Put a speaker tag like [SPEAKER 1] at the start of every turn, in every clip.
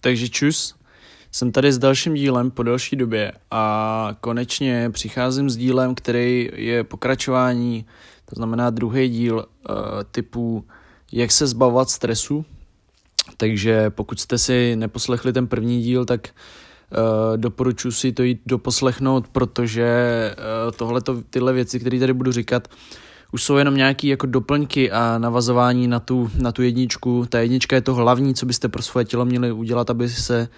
[SPEAKER 1] Takže čus, jsem tady s dalším dílem po další době a konečně přicházím s dílem, který je pokračování, to znamená druhý díl uh, typu jak se zbavovat stresu. Takže pokud jste si neposlechli ten první díl, tak uh, doporučuji si to jít doposlechnout, protože uh, tohleto, tyhle věci, které tady budu říkat, už jsou jenom nějaké jako doplňky a navazování na tu, na tu jedničku. Ta jednička je to hlavní, co byste pro svoje tělo měli udělat, aby se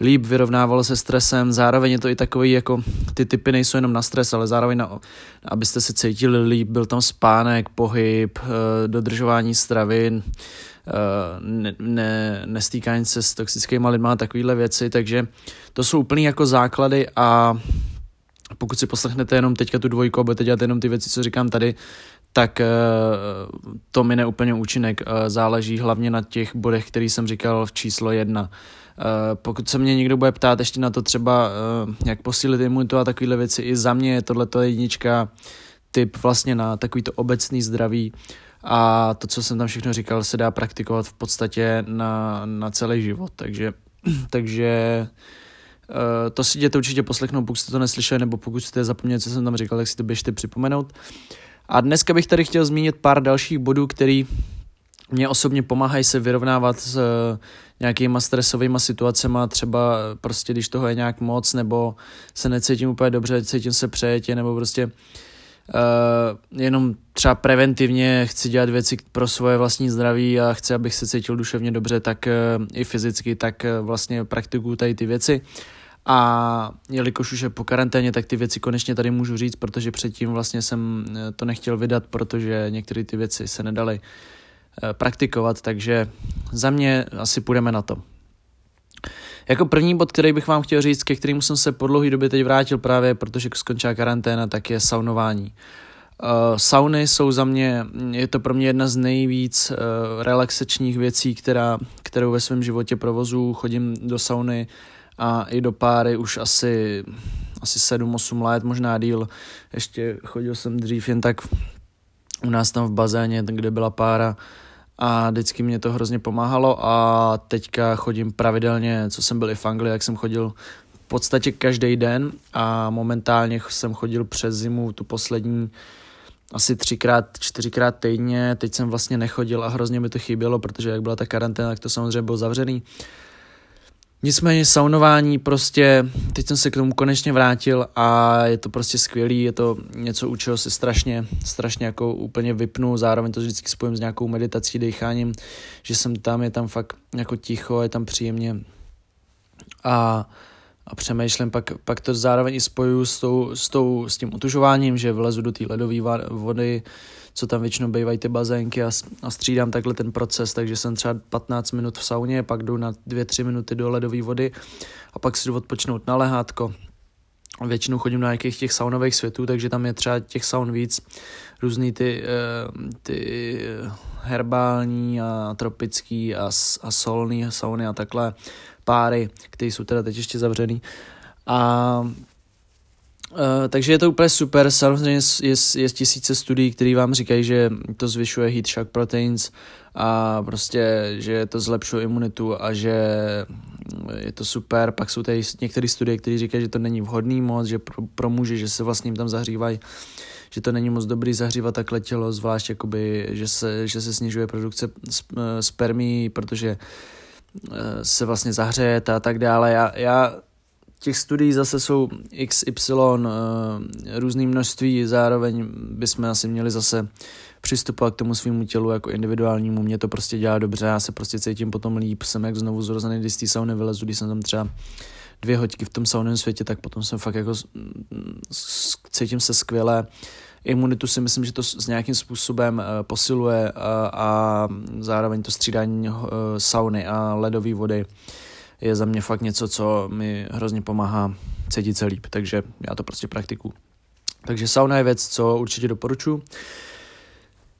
[SPEAKER 1] líp vyrovnávalo se stresem, zároveň je to i takový, jako ty typy nejsou jenom na stres, ale zároveň na, abyste se cítili líp, byl tam spánek, pohyb, eh, dodržování stravin, eh, ne, ne, nestýkání se s toxickými lidmi a takovéhle věci, takže to jsou úplný jako základy a pokud si poslechnete jenom teďka tu dvojku a budete dělat jenom ty věci, co říkám tady, tak eh, to mi úplně účinek. Záleží hlavně na těch bodech, který jsem říkal v číslo jedna. Eh, pokud se mě někdo bude ptát ještě na to třeba, eh, jak posílit imunitu a takovéhle věci, i za mě je tohle jednička typ vlastně na takovýto obecný zdraví a to, co jsem tam všechno říkal, se dá praktikovat v podstatě na, na celý život, takže, takže to si jděte určitě poslechnout, pokud jste to neslyšeli, nebo pokud jste zapomněli, co jsem tam říkal, tak si to běžte připomenout. A dneska bych tady chtěl zmínit pár dalších bodů, který mě osobně pomáhají se vyrovnávat s uh, nějakýma stresovými situacemi, třeba prostě když toho je nějak moc, nebo se necítím úplně dobře, cítím se přejetě, nebo prostě uh, jenom třeba preventivně chci dělat věci pro svoje vlastní zdraví a chci, abych se cítil duševně dobře, tak uh, i fyzicky, tak uh, vlastně praktikuju tady ty věci. A jelikož už je po karanténě, tak ty věci konečně tady můžu říct, protože předtím vlastně jsem to nechtěl vydat, protože některé ty věci se nedaly Eh, praktikovat, takže za mě asi půjdeme na to. Jako první bod, který bych vám chtěl říct, ke kterému jsem se po dlouhé době teď vrátil právě, protože skončila karanténa, tak je saunování. Uh, sauny jsou za mě, je to pro mě jedna z nejvíc uh, relaxačních věcí, která, kterou ve svém životě provozu. Chodím do sauny a i do páry už asi, asi 7-8 let, možná díl. Ještě chodil jsem dřív jen tak u nás tam v bazéně, kde byla pára a vždycky mě to hrozně pomáhalo a teďka chodím pravidelně, co jsem byl i v Anglii, jak jsem chodil v podstatě každý den a momentálně jsem chodil přes zimu tu poslední asi třikrát, čtyřikrát týdně, teď jsem vlastně nechodil a hrozně mi to chybělo, protože jak byla ta karanténa, tak to samozřejmě bylo zavřený. Nicméně saunování prostě, teď jsem se k tomu konečně vrátil a je to prostě skvělý, je to něco, u čeho se strašně, strašně jako úplně vypnu, zároveň to vždycky spojím s nějakou meditací, decháním, že jsem tam, je tam fakt jako ticho, je tam příjemně. A, a přemýšlím, pak, pak to zároveň i spoju s, tou, s, tou, s tím utužováním, že vlezu do té ledové vody, co tam většinou bývají ty bazénky a, a střídám takhle ten proces, takže jsem třeba 15 minut v sauně, pak jdu na 2-3 minuty do ledové vody a pak si jdu odpočnout na lehátko. Většinou chodím na nějakých těch saunových světů, takže tam je třeba těch saun víc, různý ty, eh, ty herbální a tropický a, a solný sauny a takhle páry, které jsou teda teď ještě zavřený. A Uh, takže je to úplně super, samozřejmě je, je, je tisíce studií, které vám říkají, že to zvyšuje heat shock proteins a prostě, že to zlepšuje imunitu a že je to super. Pak jsou tady některé studie, které říkají, že to není vhodný moc, že pro, pro muže, že se vlastně tam zahřívají, že to není moc dobrý zahřívat takhle tělo, zvlášť jakoby, že se, že se snižuje produkce eh, spermí, protože eh, se vlastně zahřeje a tak dále. Já, já těch studií zase jsou XY eh, různý množství, zároveň bychom asi měli zase přistupovat k tomu svýmu tělu jako individuálnímu, mě to prostě dělá dobře, já se prostě cítím potom líp, jsem jak znovu zrozený, když z té sauny vylezu, když jsem tam třeba dvě hoďky v tom sauném světě, tak potom jsem fakt jako cítím se skvěle. Imunitu si myslím, že to s nějakým způsobem uh, posiluje a, a zároveň to střídání sauny a ledové vody je za mě fakt něco, co mi hrozně pomáhá cítit se líp, takže já to prostě praktikuju. Takže sauna je věc, co určitě doporučuji.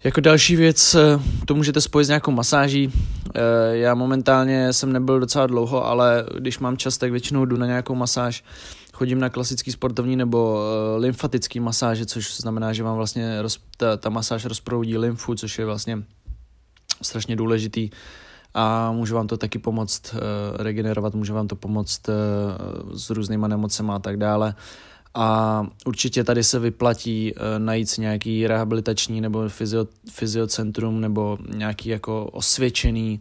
[SPEAKER 1] Jako další věc, eh, to můžete spojit s nějakou masáží. Eh, já momentálně jsem nebyl docela dlouho, ale když mám čas, tak většinou jdu na nějakou masáž. Chodím na klasický sportovní nebo eh, lymfatický masáže, což znamená, že vám vlastně ta, ta masáž rozproudí lymfu, což je vlastně strašně důležitý a může vám to taky pomoct regenerovat, může vám to pomoct s různýma nemocema a tak dále. A určitě tady se vyplatí najít si nějaký rehabilitační nebo fyzio, fyziocentrum nebo nějaký jako osvědčený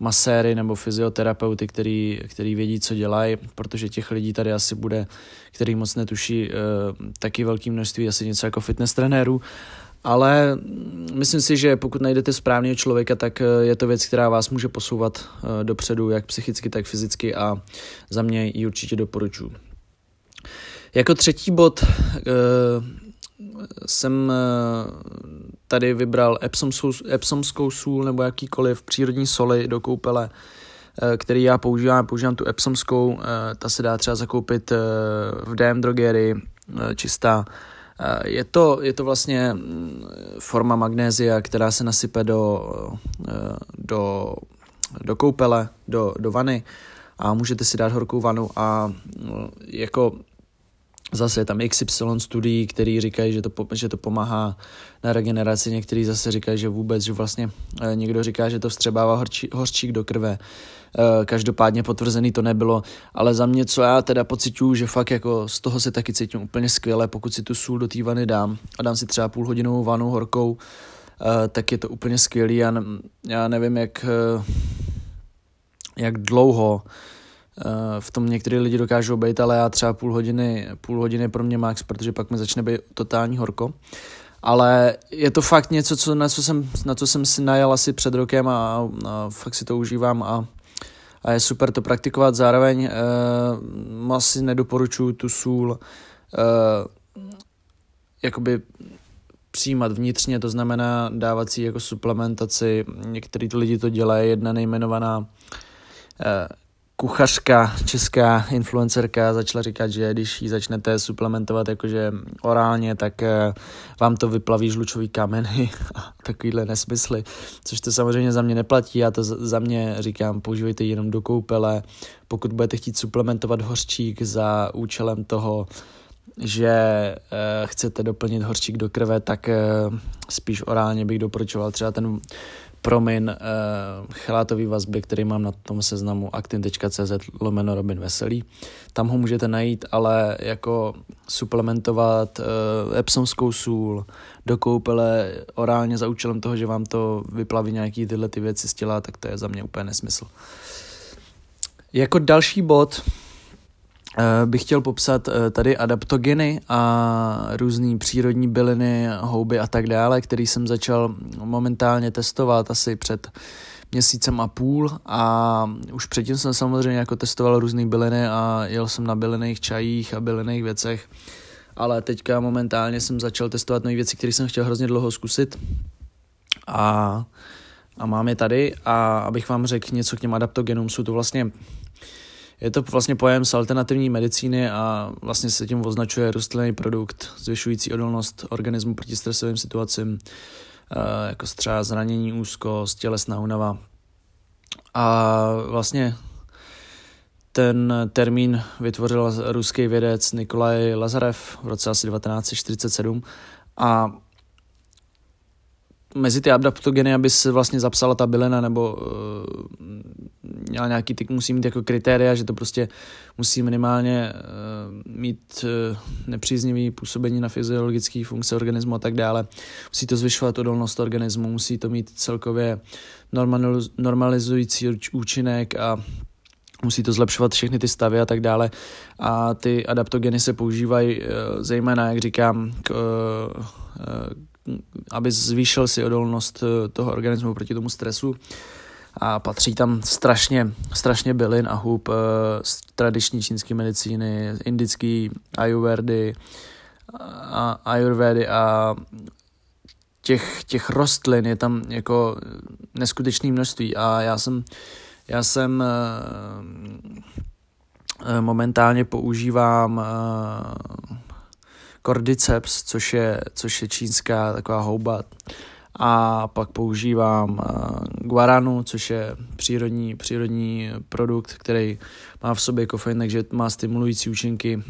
[SPEAKER 1] maséry nebo fyzioterapeuty, který, který vědí, co dělají, protože těch lidí tady asi bude, který moc netuší, taky velké množství, asi něco jako fitness trenérů ale myslím si, že pokud najdete správného člověka, tak eh, je to věc, která vás může posouvat eh, dopředu, jak psychicky, tak fyzicky a za mě ji určitě doporučuji. Jako třetí bod eh, jsem tady vybral epsomskou, sůl nebo jakýkoliv přírodní soli do koupele, který já používám. Používám tu epsomskou, ta se dá třeba zakoupit v DM drogerii, čistá je to, je to vlastně mm, forma magnézia, která se nasype do, eh, do, do koupele, do, do vany a můžete si dát horkou vanu a mm, jako Zase je tam XY studií, který říkají, že to, že to pomáhá na regeneraci, někteří zase říkají, že vůbec, že vlastně eh, někdo říká, že to vstřebává horčí, do krve. Eh, každopádně potvrzený to nebylo, ale za mě, co já teda pocituju, že fakt jako z toho se taky cítím úplně skvěle, pokud si tu sůl do té vany dám a dám si třeba půlhodinovou vanu horkou, eh, tak je to úplně skvělý. Já, já nevím, jak, jak dlouho v tom některé lidi dokážou být, ale já třeba půl hodiny, půl hodiny pro mě max, protože pak mi začne být totální horko. Ale je to fakt něco, co, na, co jsem, na co jsem si najel asi před rokem a, a fakt si to užívám a, a je super to praktikovat. Zároveň uh, asi nedoporučuju tu sůl uh, jakoby přijímat vnitřně, to znamená dávat si jako suplementaci. Některý lidi to dělají, jedna nejmenovaná kuchařka, česká influencerka začala říkat, že když ji začnete suplementovat jakože orálně, tak eh, vám to vyplaví žlučový kameny a takovýhle nesmysly, což to samozřejmě za mě neplatí, já to za mě říkám, používejte jenom do koupele, pokud budete chtít suplementovat hořčík za účelem toho, že eh, chcete doplnit hořčík do krve, tak eh, spíš orálně bych doporučoval třeba ten promin uh, chelátový vazby, který mám na tom seznamu actin.cz lomeno Robin Veselý. Tam ho můžete najít, ale jako suplementovat uh, epsomskou sůl do koupele orálně za účelem toho, že vám to vyplaví nějaký tyhle ty věci z těla, tak to je za mě úplně nesmysl. Jako další bod Eh, bych chtěl popsat eh, tady adaptogeny a různé přírodní byliny, houby a tak dále, který jsem začal momentálně testovat asi před měsícem a půl. A už předtím jsem samozřejmě jako testoval různé byliny a jel jsem na bylinných čajích a bylinných věcech, ale teďka momentálně jsem začal testovat nové věci, které jsem chtěl hrozně dlouho zkusit. A, a mám je tady. A abych vám řekl něco k těm adaptogenům, jsou to vlastně je to vlastně pojem z alternativní medicíny a vlastně se tím označuje rostlinný produkt zvyšující odolnost organismu proti stresovým situacím, eh, jako třeba zranění, úzkost, tělesná únava. A vlastně ten termín vytvořil ruský vědec Nikolaj Lazarev v roce asi 1947 a mezi ty adaptogeny, aby se vlastně zapsala ta bylina nebo uh, měla nějaký tyk, musí mít jako kritéria, že to prostě musí minimálně uh, mít uh, nepříznivý působení na fyziologické funkce organismu a tak dále. Musí to zvyšovat odolnost organismu, musí to mít celkově normalizující účinek a musí to zlepšovat všechny ty stavy a tak dále. A ty adaptogeny se používají zejména, jak říkám, k, aby zvýšil si odolnost eh, toho organismu proti tomu stresu. A patří tam strašně, strašně bylin a hub eh, z tradiční čínské medicíny, indický ayurvedy a ayurvedy a těch, těch rostlin je tam jako neskutečné množství a já jsem, já jsem eh, momentálně používám cordyceps, což je, což je čínská taková houba. A pak používám uh, guaranu, což je přírodní, přírodní produkt, který má v sobě kofein, takže má stimulující účinky.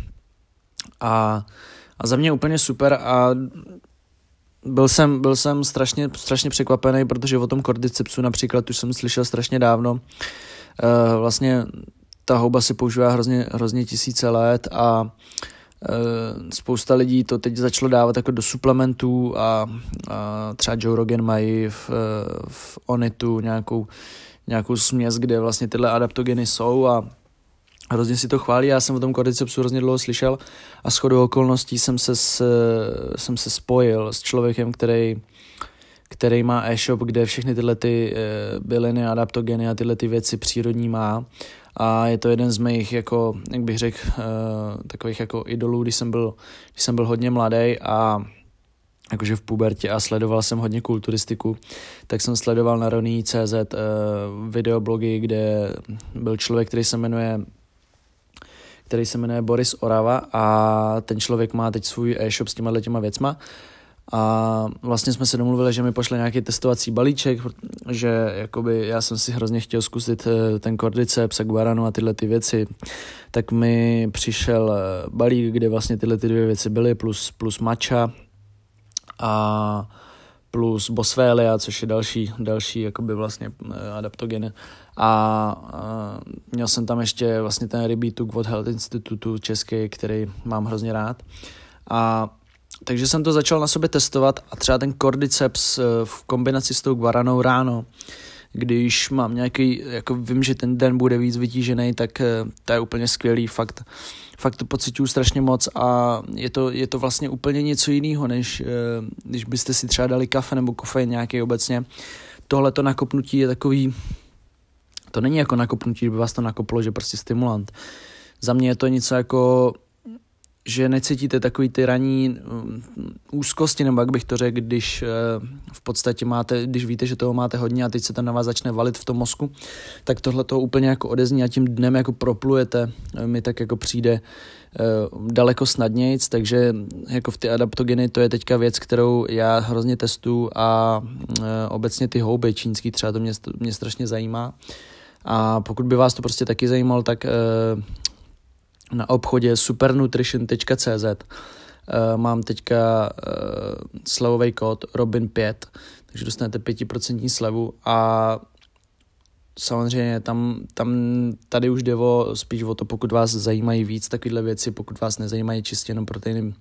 [SPEAKER 1] A, a za mě úplně super a byl jsem, byl jsem strašně, strašně překvapený, protože o tom kordycepsu například už jsem slyšel strašně dávno. Uh, vlastně ta houba se používá hrozně, hrozně tisíce let a spousta lidí to teď začalo dávat jako do suplementů a, a třeba Joe Rogan mají v, v Onitu nějakou, nějakou směs, kde vlastně tyhle adaptogeny jsou a hrozně si to chválí, já jsem o tom kordycepsu hrozně dlouho slyšel a shodou okolností jsem se, s, jsem se spojil s člověkem, který, který má e-shop, kde všechny tyhle ty e, byliny, adaptogeny a tyhle ty věci přírodní má a je to jeden z mých, jako, jak bych řekl, e, takových jako idolů, když jsem byl, když jsem byl hodně mladý a jakože v pubertě a sledoval jsem hodně kulturistiku, tak jsem sledoval na Roní.cz uh, e, videoblogy, kde byl člověk, který se jmenuje který se jmenuje Boris Orava a ten člověk má teď svůj e-shop s těma těma věcma a vlastně jsme se domluvili, že mi pošle nějaký testovací balíček, že jakoby já jsem si hrozně chtěl zkusit eh, ten kordyceps a guaranu a tyhle ty věci, tak mi přišel eh, balík, kde vlastně tyhle ty dvě věci byly, plus, plus matcha a plus Boswellia, což je další, další jakoby vlastně eh, adaptogeny. A, a měl jsem tam ještě vlastně ten rybí tuk od Health Institutu český, který mám hrozně rád. A takže jsem to začal na sobě testovat a třeba ten cordyceps eh, v kombinaci s tou guaranou ráno, když mám nějaký, jako vím, že ten den bude víc vytížený, tak eh, to je úplně skvělý, fakt, fakt to pocituju strašně moc a je to, je to vlastně úplně něco jiného, než když byste si třeba dali kafe nebo kofein nějaký obecně. Tohle to nakopnutí je takový, to není jako nakopnutí, kdyby vás to nakoplo, že prostě stimulant. Za mě je to něco jako, že necítíte takový ty ranní mm, úzkosti, nebo jak bych to řekl, když eh, v podstatě máte, když víte, že toho máte hodně a teď se to na vás začne valit v tom mozku, tak tohle to úplně jako odezní a tím dnem jako proplujete, mi tak jako přijde eh, daleko snadnějc, takže jako v ty adaptogeny to je teďka věc, kterou já hrozně testu a eh, obecně ty houby čínský třeba to mě, mě strašně zajímá. A pokud by vás to prostě taky zajímalo, tak eh, na obchodě supernutrition.cz eh, mám teďka eh, slevový kód Robin5, takže dostanete 5% slevu a samozřejmě tam, tam tady už jde o, spíš o to, pokud vás zajímají víc takovéhle věci, pokud vás nezajímají čistě jenom proteiny, uh,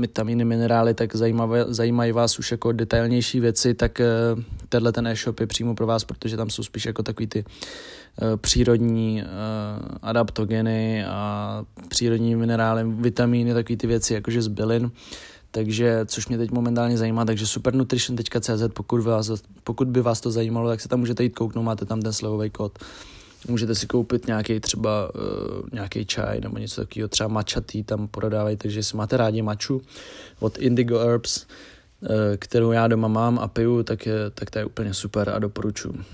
[SPEAKER 1] vitaminy, minerály, tak zajímavé, zajímají vás už jako detailnější věci, tak uh, tenhle ten e-shop je přímo pro vás, protože tam jsou spíš jako takový ty uh, přírodní uh, adaptogeny a přírodní minerály, vitamíny, takové ty věci, jakože z bylin takže což mě teď momentálně zajímá, takže supernutrition.cz, pokud, vás, pokud by vás to zajímalo, tak se tam můžete jít kouknout, máte tam ten slevový kód. Můžete si koupit nějaký třeba uh, nějaký čaj nebo něco takového, třeba tea tam prodávají, takže jestli máte rádi maču od Indigo Herbs, uh, kterou já doma mám a piju, tak, je, tak to je úplně super a doporučuji.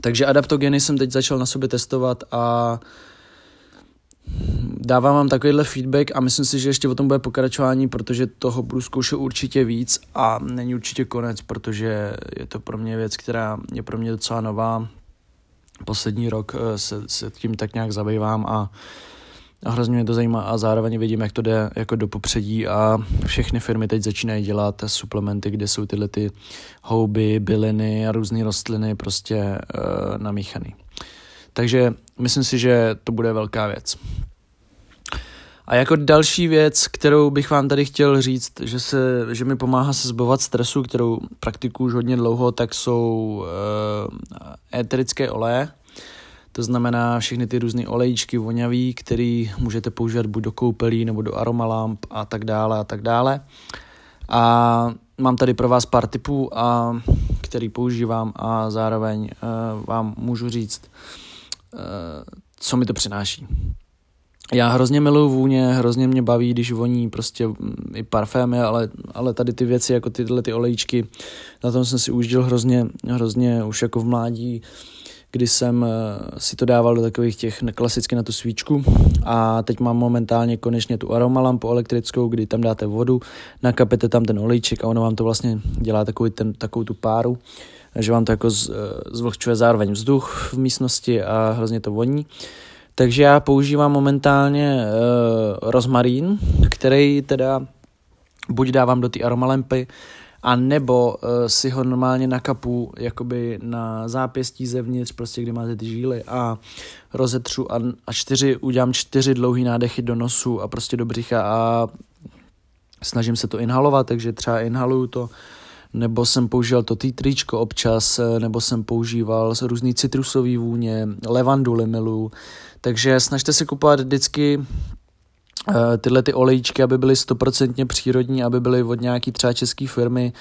[SPEAKER 1] Takže adaptogeny jsem teď začal na sobě testovat a uh, dávám vám takovýhle feedback a myslím si, že ještě o tom bude pokračování, protože toho budu zkoušet určitě víc a není určitě konec, protože je to pro mě věc, která je pro mě docela nová. Poslední rok eh, se, se tím tak nějak zabývám a, a hrozně mě to zajímá a zároveň vidím, jak to jde jako do popředí a všechny firmy teď začínají dělat suplementy, kde jsou tyhle ty houby, byliny a různé rostliny prostě uh, namíchaný. Takže myslím si, že to bude velká věc. A jako další věc, kterou bych vám tady chtěl říct, že, se, že mi pomáhá se zbavovat stresu, kterou praktikuju už hodně dlouho, tak jsou uh, éterické oleje. To znamená všechny ty různé olejčky voňavý, které můžete používat buď do koupelí nebo do aromalamp a tak dále a tak dále. A mám tady pro vás pár tipů, a, který používám a zároveň uh, vám můžu říct, uh, co mi to přináší? Já hrozně miluju vůně, hrozně mě baví, když voní prostě mm, i parfémy, ale, ale tady ty věci, jako tyhle ty olejčky, na tom jsem si užil hrozně, hrozně už jako v mládí, kdy jsem eh, si to dával do takových těch klasicky na tu svíčku a teď mám momentálně konečně tu aromalampu elektrickou, kdy tam dáte vodu, nakapete tam ten olejček a ono vám to vlastně dělá takový ten, takovou tu páru, že vám to jako z, eh, zvlhčuje zároveň vzduch v místnosti a hrozně to voní. Takže já používám momentálně uh, rozmarín, který teda buď dávám do té aromalampy, a nebo uh, si ho normálně nakapu jakoby na zápěstí zevnitř, prostě kde máte ty žíly a rozetřu a, a čtyři, udělám čtyři dlouhý nádechy do nosu a prostě do břicha a snažím se to inhalovat, takže třeba inhaluju to, nebo jsem používal to tričko občas, eh, nebo jsem používal různý citrusový vůně, levanduly miluju, takže snažte se kupovat vždycky tyhle ty olejčky, aby byly stoprocentně přírodní, aby byly od nějaký třeba české firmy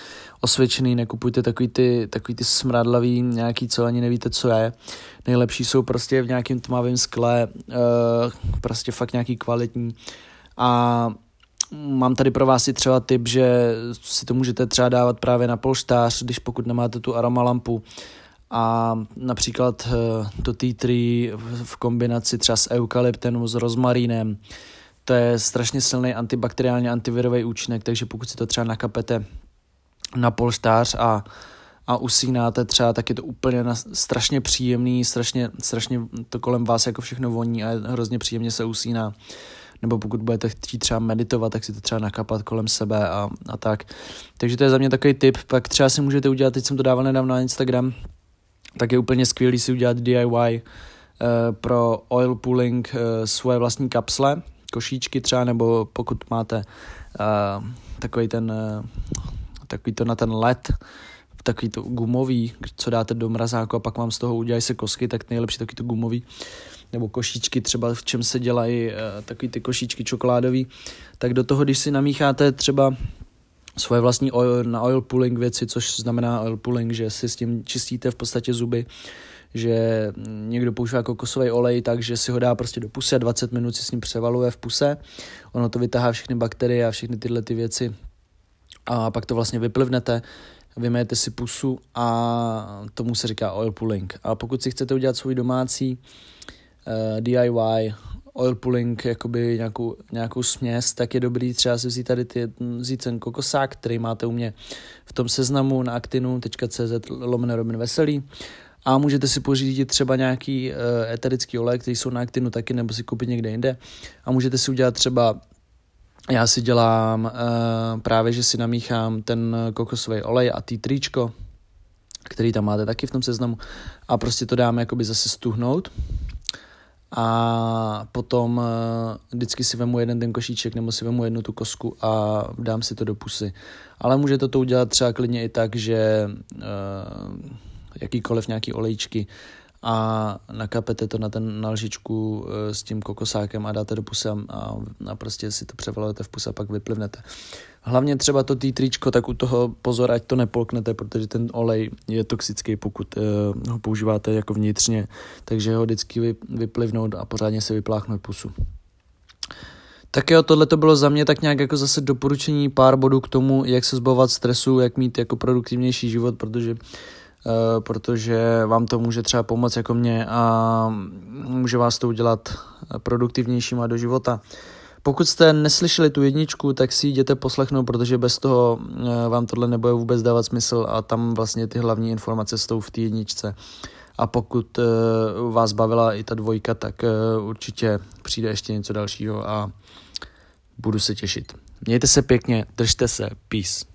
[SPEAKER 1] osvědčený, nekupujte takový ty, takový ty smradlavý, nějaký, co ani nevíte, co je. Nejlepší jsou prostě v nějakém tmavém skle, eh, prostě fakt nějaký kvalitní. A mám tady pro vás i třeba tip, že si to můžete třeba dávat právě na polštář, když pokud nemáte tu aromalampu, a například eh, to tea tree v kombinaci třeba s eukalyptem, s rozmarínem, to je strašně silný antibakteriální antivirový účinek, takže pokud si to třeba nakapete na polštář a, a usínáte třeba, tak je to úplně na, strašně příjemný, strašně, strašně to kolem vás jako všechno voní a hrozně příjemně se usíná. Nebo pokud budete chtít třeba meditovat, tak si to třeba nakapat kolem sebe a, a tak. Takže to je za mě takový tip. Pak třeba si můžete udělat, teď jsem to dával nedávno na Instagram, tak je úplně skvělý si udělat DIY uh, eh, pro oil pooling uh, svoje vlastní kapsle, košíčky třeba, nebo pokud máte uh, takový ten, uh, takový to na ten led, takový to gumový, co dáte do mrazáku a pak vám z toho udělají se kosky, tak nejlepší takový to gumový. Nebo košíčky třeba v čem se dělají uh, takový ty košíčky čokoládový, tak do toho, když si namícháte třeba svoje vlastní oil, na oil pulling věci, což znamená oil pulling, že si s tím čistíte v podstatě zuby, že někdo používá kokosový olej tak, že si ho dá prostě do puse a 20 minut si s ním převaluje v puse. Ono to vytahá všechny bakterie a všechny tyhle ty věci a pak to vlastně vyplivnete, vymejete si pusu a tomu se říká oil pulling. A pokud si chcete udělat svůj domácí uh, eh, DIY oil pulling, jakoby nějakou, nějakou směs, tak je dobrý třeba si vzít tady ty, vzít ten kokosák, který máte u mě v tom seznamu na aktinu.cz lomeno Robin Veselý a můžete si pořídit třeba nějaký uh, eterický olej, který jsou na aktinu taky, nebo si koupit někde jinde. A můžete si udělat třeba já si dělám uh, právě, že si namíchám ten kokosový olej a tý tričko, který tam máte taky v tom seznamu. A prostě to dáme jakoby zase stuhnout. A potom uh, vždycky si vemu jeden ten košíček nebo si vemu jednu tu kosku a dám si to do pusy. Ale můžete to udělat třeba klidně i tak, že uh, jakýkoliv nějaký olejčky a nakapete to na ten na lžičku eh, s tím kokosákem a dáte do pusy a, a prostě si to převalujete v puse a pak vyplivnete. Hlavně třeba to týtričko, tak u toho pozor, ať to nepolknete, protože ten olej je toxický, pokud uh, ho používáte jako vnitřně, takže ho vždycky vyplivnout a pořádně si vypláchnout pusu. Tak jo, tohle to bylo za mě tak nějak jako zase doporučení pár bodů k tomu, jak se zbavovat stresu, jak mít jako produktivnější život, protože Eh, protože vám to může třeba pomoct jako mě a může vás to udělat produktivnějšíma do života. Pokud jste neslyšeli tu jedničku, tak si jděte poslechnout, protože bez toho eh, vám tohle nebude vůbec dávat smysl a tam vlastně ty hlavní informace jsou v té jedničce. A pokud eh, vás bavila i ta dvojka, tak určitě přijde ještě něco dalšího a budu se těšit. Mějte se pěkně, držte se, peace.